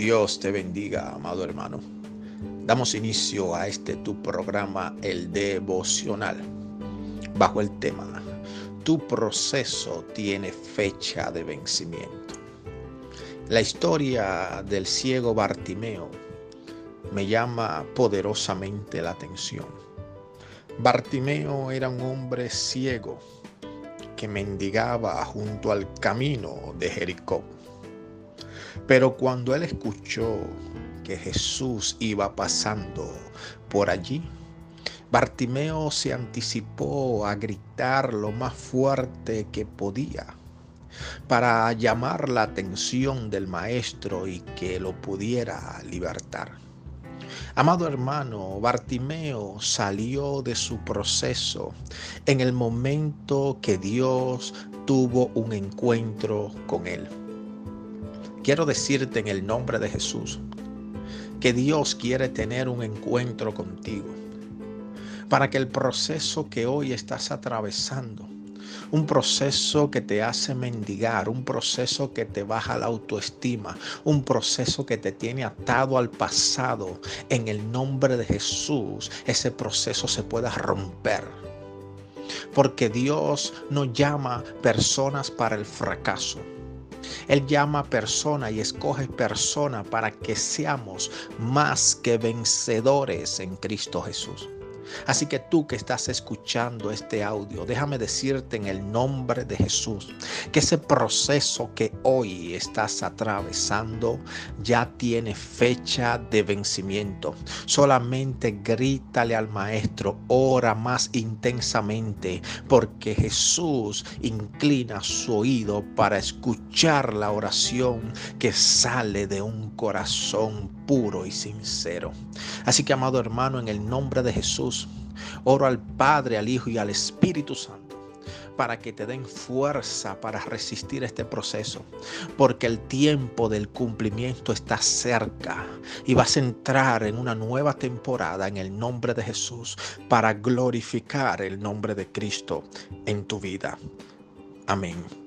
Dios te bendiga, amado hermano. Damos inicio a este tu programa, el devocional, bajo el tema, tu proceso tiene fecha de vencimiento. La historia del ciego Bartimeo me llama poderosamente la atención. Bartimeo era un hombre ciego que mendigaba junto al camino de Jericó. Pero cuando él escuchó que Jesús iba pasando por allí, Bartimeo se anticipó a gritar lo más fuerte que podía para llamar la atención del maestro y que lo pudiera libertar. Amado hermano, Bartimeo salió de su proceso en el momento que Dios tuvo un encuentro con él. Quiero decirte en el nombre de Jesús que Dios quiere tener un encuentro contigo para que el proceso que hoy estás atravesando un proceso que te hace mendigar, un proceso que te baja la autoestima, un proceso que te tiene atado al pasado. En el nombre de Jesús, ese proceso se pueda romper. Porque Dios no llama personas para el fracaso. Él llama persona y escoge persona para que seamos más que vencedores en Cristo Jesús. Así que tú que estás escuchando este audio, déjame decirte en el nombre de Jesús que ese proceso que hoy estás atravesando ya tiene fecha de vencimiento. Solamente grítale al maestro, ora más intensamente, porque Jesús inclina su oído para escuchar la oración que sale de un corazón puro y sincero. Así que, amado hermano, en el nombre de Jesús, oro al Padre, al Hijo y al Espíritu Santo para que te den fuerza para resistir este proceso, porque el tiempo del cumplimiento está cerca y vas a entrar en una nueva temporada en el nombre de Jesús para glorificar el nombre de Cristo en tu vida. Amén.